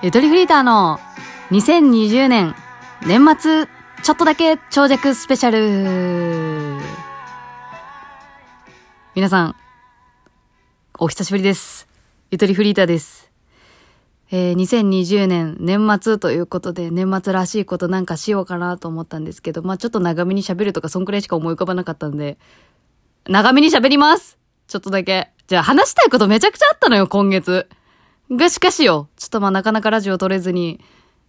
ゆとりフリーターの2020年年末ちょっとだけ長尺スペシャル。皆さん、お久しぶりです。ゆとりフリーターです。えー、2020年年末ということで、年末らしいことなんかしようかなと思ったんですけど、まあちょっと長めに喋るとか、そんくらいしか思い浮かばなかったんで、長めに喋りますちょっとだけ。じゃあ話したいことめちゃくちゃあったのよ、今月。がしかしよ、ちょっとまあなかなかラジオ撮れずに、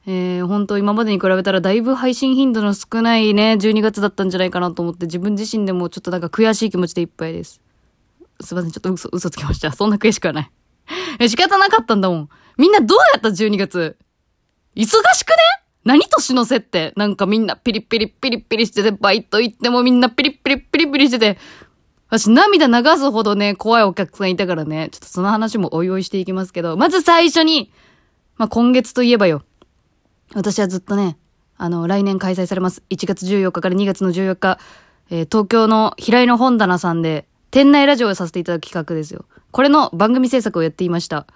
えー、本当今までに比べたらだいぶ配信頻度の少ないね、12月だったんじゃないかなと思って、自分自身でもちょっとなんか悔しい気持ちでいっぱいです。すいません、ちょっと嘘、嘘つきました。そんな悔しくはない。え、仕方なかったんだもん。みんなどうやった ?12 月？忙しくね？何年の瀬って。なんかみんなピリピリピリピリしてて、バイト行ってもみんなピリピリピリピリしてて、私涙流すほどね、怖いお客さんいたからね、ちょっとその話もおいおいしていきますけど、まず最初に、まあ、今月といえばよ。私はずっとね、あの、来年開催されます。1月14日から2月の14日、えー東京の平井の本棚さんで、店内ラジオをさせていただく企画ですよ。これの番組制作をやっていました。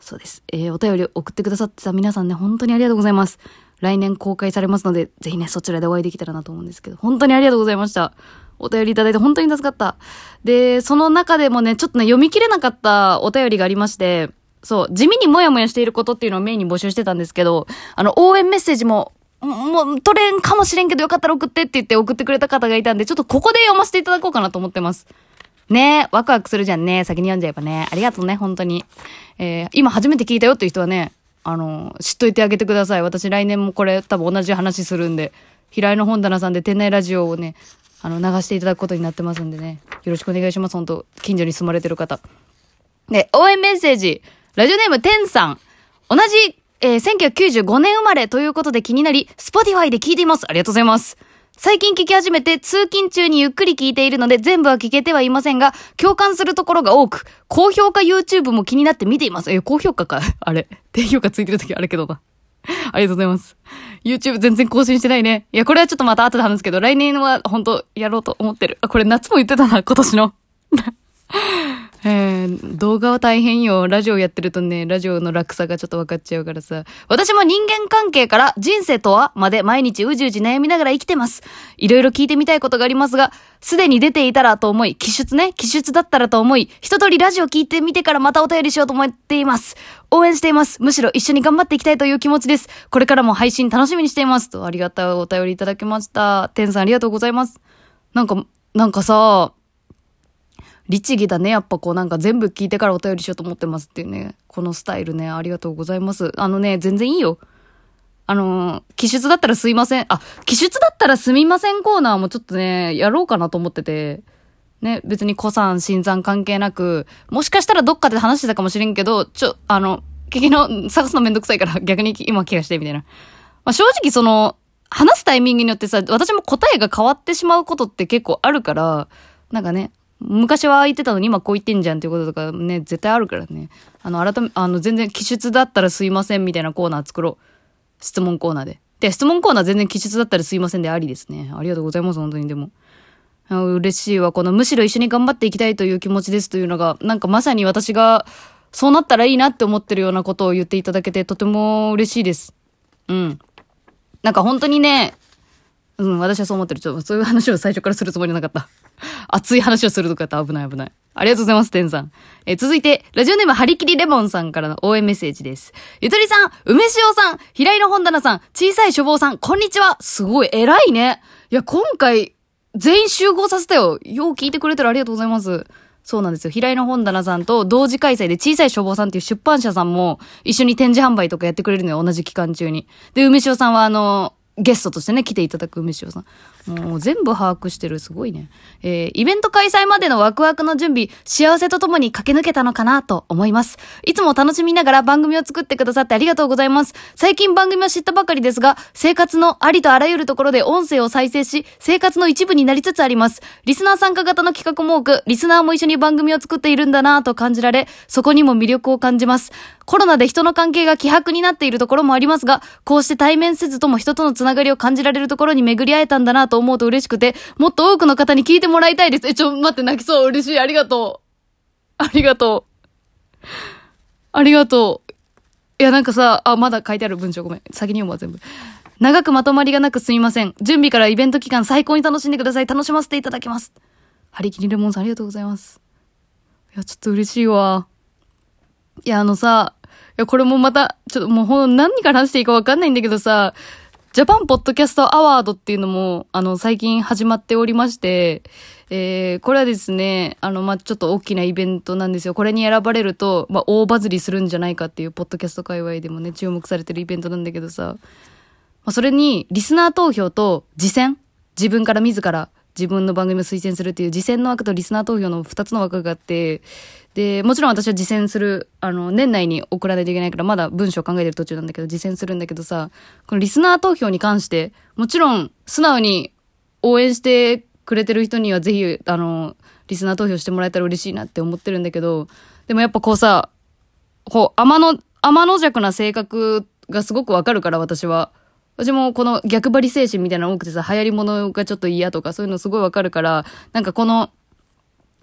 そうです。えーお便り送ってくださってた皆さんね、本当にありがとうございます。来年公開されますので、ぜひね、そちらでお会いできたらなと思うんですけど、本当にありがとうございました。お便りいただいて本当に助かった。で、その中でもね、ちょっとね、読み切れなかったお便りがありまして、そう、地味にもやもやしていることっていうのをメインに募集してたんですけど、あの、応援メッセージも、もう、取れんかもしれんけどよかったら送ってって言って送ってくれた方がいたんで、ちょっとここで読ませていただこうかなと思ってます。ねえ、ワクワクするじゃんね。先に読んじゃえばね。ありがとうね、本当に。えー、今初めて聞いたよっていう人はね、あの、知っといてあげてください。私来年もこれ多分同じ話するんで、平井の本棚さんで店内ラジオをね、あの、流していただくことになってますんでね。よろしくお願いします。本当近所に住まれてる方。で、応援メッセージ。ラジオネームてんさん。同じ、えー1995年生まれということで気になり、Spotify で聞いています。ありがとうございます。最近聞き始めて通勤中にゆっくり聞いているので全部は聞けてはいませんが、共感するところが多く、高評価 YouTube も気になって見ています。え、高評価かあれ。低評価ついてる時あるけどな。ありがとうございます。YouTube 全然更新してないね。いや、これはちょっとまた後で話すけど、来年は本当やろうと思ってる。あ、これ夏も言ってたな、今年の。えー、動画は大変よ。ラジオやってるとね、ラジオの楽さがちょっと分かっちゃうからさ。私も人間関係から人生とはまで毎日うじうじ悩みながら生きてます。いろいろ聞いてみたいことがありますが、すでに出ていたらと思い、気出ね、気出だったらと思い、一通りラジオ聞いてみてからまたお便りしようと思っています。応援しています。むしろ一緒に頑張っていきたいという気持ちです。これからも配信楽しみにしています。と、ありがたいお便りいただきました。てんさんありがとうございます。なんか、なんかさ、律儀だね。やっぱこうなんか全部聞いてからお便りしようと思ってますっていうね。このスタイルね。ありがとうございます。あのね、全然いいよ。あの、気出だったらすいません。あ、気出だったらすみませんコーナーもちょっとね、やろうかなと思ってて。ね、別に古参、新参関係なく、もしかしたらどっかで話してたかもしれんけど、ちょ、あの、聞きの、探すのめんどくさいから逆に今気がしてみたいな。まあ、正直その、話すタイミングによってさ、私も答えが変わってしまうことって結構あるから、なんかね、昔は言ってたのに今こう言ってんじゃんっていうこととかね、絶対あるからね。あの、改め、あの、全然気出だったらすいませんみたいなコーナー作ろう。質問コーナーで。で、質問コーナー全然気出だったらすいませんでありですね。ありがとうございます、本当にでも。嬉しいわ。このむしろ一緒に頑張っていきたいという気持ちですというのが、なんかまさに私がそうなったらいいなって思ってるようなことを言っていただけてとても嬉しいです。うん。なんか本当にね、うん、私はそう思ってる。ちょっとそういう話を最初からするつもりなかった。熱い話をするとかやって危ない危ない。ありがとうございます、テンさん。え続いて、ラジオネームハリキリレモンさんからの応援メッセージです。ゆとりさん、梅塩さん、平井の本棚さん、小さい書房さん、こんにちは。すごい、偉いね。いや、今回、全員集合させたよ。よう聞いてくれてるありがとうございます。そうなんですよ。平井の本棚さんと同時開催で小さい書房さんっていう出版社さんも一緒に展示販売とかやってくれるのよ。同じ期間中に。で、梅塩さんはあの、ゲストとしてね、来ていただく梅塩さん。もう全部把握してる。すごいね。えーイベント開催までのワクワクの準備、幸せとともに駆け抜けたのかなと思います。いつも楽しみながら番組を作ってくださってありがとうございます。最近番組を知ったばかりですが、生活のありとあらゆるところで音声を再生し、生活の一部になりつつあります。リスナー参加型の企画も多く、リスナーも一緒に番組を作っているんだなぁと感じられ、そこにも魅力を感じます。コロナで人の関係が希薄になっているところもありますが、こうして対面せずとも人とのつながりを感じられるところに巡り会えたんだなと思うと嬉しくて、もっと多くの方に聞いてもらいたいです。え、ちょ、待って、泣きそう。嬉しい。ありがとう。ありがとう。ありがとう。いや、なんかさ、あ、まだ書いてある文章ごめん。先に読むわ、全部。長くまとまりがなくすみません。準備からイベント期間最高に楽しんでください。楽しませていただきます。張り切りレモンさんありがとうございます。いや、ちょっと嬉しいわ。いや、あのさ、や、これもまた、ちょっともうほん何から話していいかわかんないんだけどさ、ジャパンポッドキャストアワードっていうのも、あの、最近始まっておりまして、えー、これはですね、あの、まあ、ちょっと大きなイベントなんですよ。これに選ばれると、まあ、大バズりするんじゃないかっていう、ポッドキャスト界隈でもね、注目されてるイベントなんだけどさ、まあ、それに、リスナー投票と、次戦自分から自ら、自分の番組を推薦するっていう次戦の枠とリスナー投票の2つの枠があって、で、もちろん私は実践する、あの、年内に送らないといけないから、まだ文章考えてる途中なんだけど、実践するんだけどさ、このリスナー投票に関して、もちろん、素直に応援してくれてる人にはぜひ、あの、リスナー投票してもらえたら嬉しいなって思ってるんだけど、でもやっぱこうさ、こう、天の、天の弱な性格がすごくわかるから、私は。私もこの逆張り精神みたいなの多くてさ、流行り物がちょっと嫌とかそういうのすごいわかるから、なんかこの、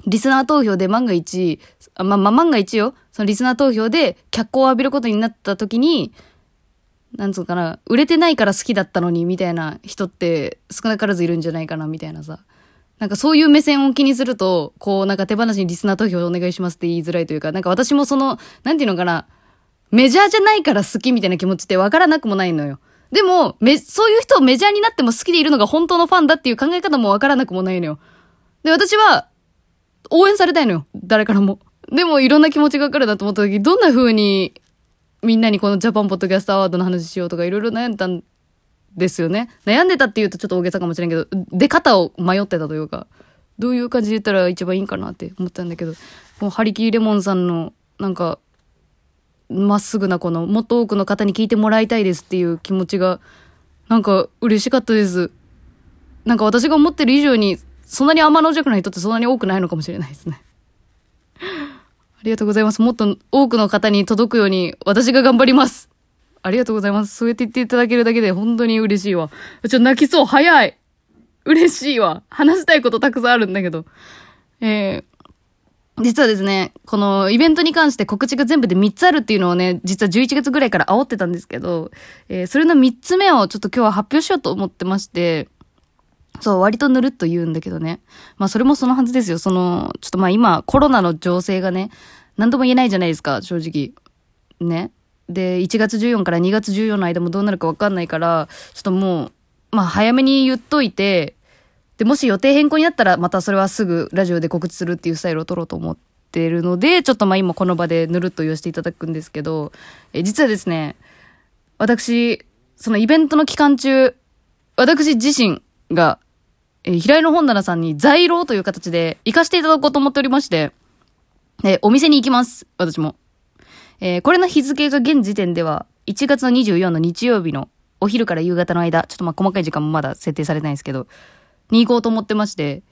リスナー投票で万が一、まあ、まあ、万が一よ、そのリスナー投票で脚光を浴びることになった時に、なんつうかな、売れてないから好きだったのに、みたいな人って少なからずいるんじゃないかな、みたいなさ。なんかそういう目線を気にすると、こうなんか手放しにリスナー投票お願いしますって言いづらいというか、なんか私もその、なんていうのかな、メジャーじゃないから好きみたいな気持ちってわからなくもないのよ。でも、め、そういう人をメジャーになっても好きでいるのが本当のファンだっていう考え方もわからなくもないのよ。で、私は、応援されたいのよ。誰からも。でもいろんな気持ちがわかるなと思った時、どんな風にみんなにこのジャパンポッドキャストアワードの話しようとかいろいろ悩んだんですよね。悩んでたって言うとちょっと大げさかもしれんけど、出方を迷ってたというか、どういう感じで言ったら一番いいかなって思ったんだけど、もうハリキーレモンさんの、なんか、まっすぐなこの、もっと多くの方に聞いてもらいたいですっていう気持ちが、なんか嬉しかったです。なんか私が思ってる以上にそんなに天の弱な人ってそんなに多くないのかもしれないですね。ありがとうございます。もっと多くの方に届くように私が頑張ります。ありがとうございます。そうやって言っていただけるだけで本当に嬉しいわ。ちょっと泣きそう。早い。嬉しいわ。話したいことたくさんあるんだけど。えー、実はですね、このイベントに関して告知が全部で3つあるっていうのをね、実は11月ぐらいから煽ってたんですけど、えー、それの3つ目をちょっと今日は発表しようと思ってまして、そう、割とぬるっと言うんだけどね。まあそれもそのはずですよ。その、ちょっとまあ今コロナの情勢がね、何とも言えないじゃないですか、正直。ね。で、1月14から2月14の間もどうなるかわかんないから、ちょっともう、まあ早めに言っといて、で、もし予定変更になったらまたそれはすぐラジオで告知するっていうスタイルを取ろうと思ってるので、ちょっとまあ今この場でぬるっと言わせていただくんですけど、え実はですね、私、そのイベントの期間中、私自身がえ、平井の本棚さんに在廊という形で行かせていただこうと思っておりまして、え、お店に行きます。私も。えー、これの日付が現時点では、1月の24の日曜日のお昼から夕方の間、ちょっとまあ細かい時間もまだ設定されてないんですけど、に行こうと思ってまして、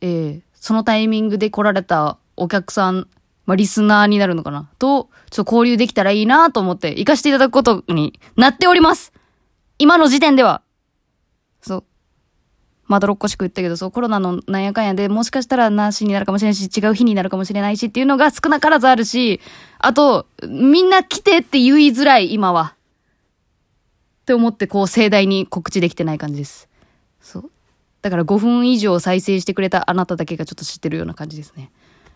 えー、そのタイミングで来られたお客さん、まあ、リスナーになるのかなと、ちょっと交流できたらいいなと思って行かせていただくことになっております今の時点ではそう。まどろっこしく言ったけど、そう、コロナのなんやかんやで、もしかしたらなしになるかもしれないし、違う日になるかもしれないしっていうのが少なからずあるし、あと、みんな来てって言いづらい、今は。って思って、こう、盛大に告知できてない感じです。そう。だから5分以上再生してくれたあなただけがちょっと知ってるような感じですね。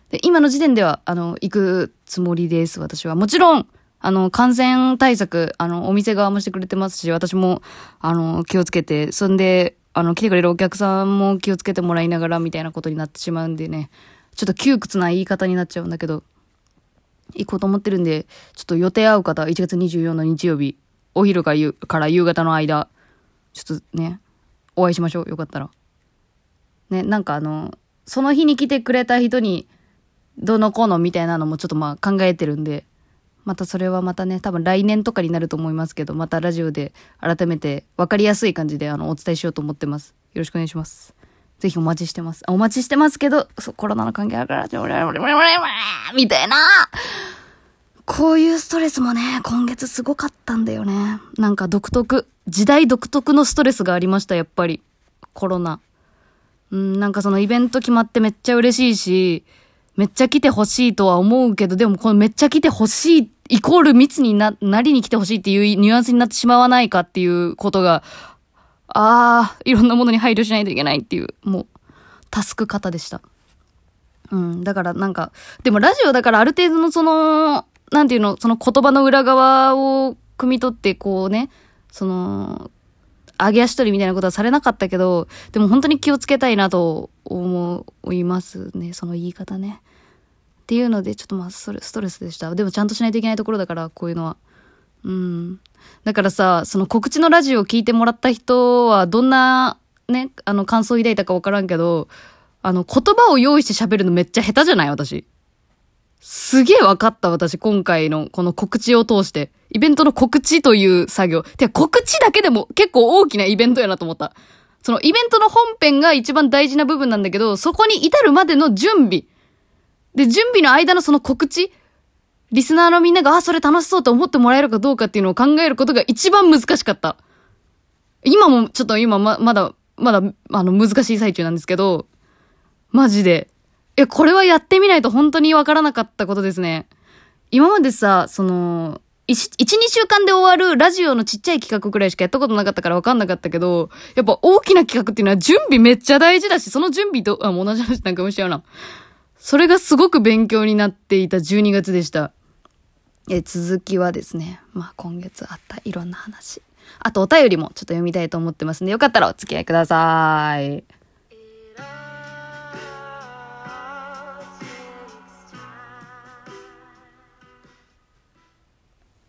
で、今の時点では、あの、行くつもりです、私は。もちろん、あの、感染対策、あの、お店側もしてくれてますし、私も、あの、気をつけて、そんで、あの、来てくれるお客さんも気をつけてもらいながらみたいなことになってしまうんでね、ちょっと窮屈な言い方になっちゃうんだけど、行こうと思ってるんで、ちょっと予定合う方は、1月24の日曜日、お昼から夕から夕方の間、ちょっとね、お会いしましょう。よかったら。ね、なんかあの、その日に来てくれた人に、どのこのみたいなのもちょっとまあ考えてるんで、またそれはまたね、多分来年とかになると思いますけど、またラジオで改めて分かりやすい感じであのお伝えしようと思ってます。よろしくお願いします。ぜひお待ちしてます。あ、お待ちしてますけど、そう、コロナの関係あるから、みたいな。こういうストレスもね、今月すごかったんだよね。なんか独特、時代独特のストレスがありました、やっぱり。コロナ。うん、なんかそのイベント決まってめっちゃ嬉しいし、めっちゃ来てほしいとは思うけど、でもこのめっちゃ来てほしいイコール密にな、なりに来てほしいっていうニュアンスになってしまわないかっていうことが、ああ、いろんなものに配慮しないといけないっていう、もう、タスク型でした。うん、だからなんか、でもラジオだからある程度のその、なんていうの、その言葉の裏側を汲み取ってこうね、その、揚げ足取りみたいなことはされなかったけど、でも本当に気をつけたいなと思いますね、その言い方ね。っていうので、ちょっとまあストレスでした。でもちゃんとしないといけないところだから、こういうのは。うん。だからさ、その告知のラジオを聞いてもらった人は、どんな、ね、あの、感想を抱いたかわからんけど、あの、言葉を用意して喋るのめっちゃ下手じゃない？私。すげえ分かった、私、今回のこの告知を通して。イベントの告知という作業。て告知だけでも結構大きなイベントやなと思った。そのイベントの本編が一番大事な部分なんだけど、そこに至るまでの準備。で、準備の間のその告知。リスナーのみんなが、あ、それ楽しそうと思ってもらえるかどうかっていうのを考えることが一番難しかった。今もちょっと今ま、まだ、まだ、あの、難しい最中なんですけど、マジで。え、これはやってみないと本当にわからなかったことですね。今までさ、その、一、一、二週間で終わるラジオのちっちゃい企画くらいしかやったことなかったからわかんなかったけど、やっぱ大きな企画っていうのは準備めっちゃ大事だし、その準備と、あ、もう同じ話なんかもしちゃうな。それがすごく勉強になっていた12月でした。え、続きはですね、まあ今月あったいろんな話。あとお便りもちょっと読みたいと思ってますんで、よかったらお付き合いください。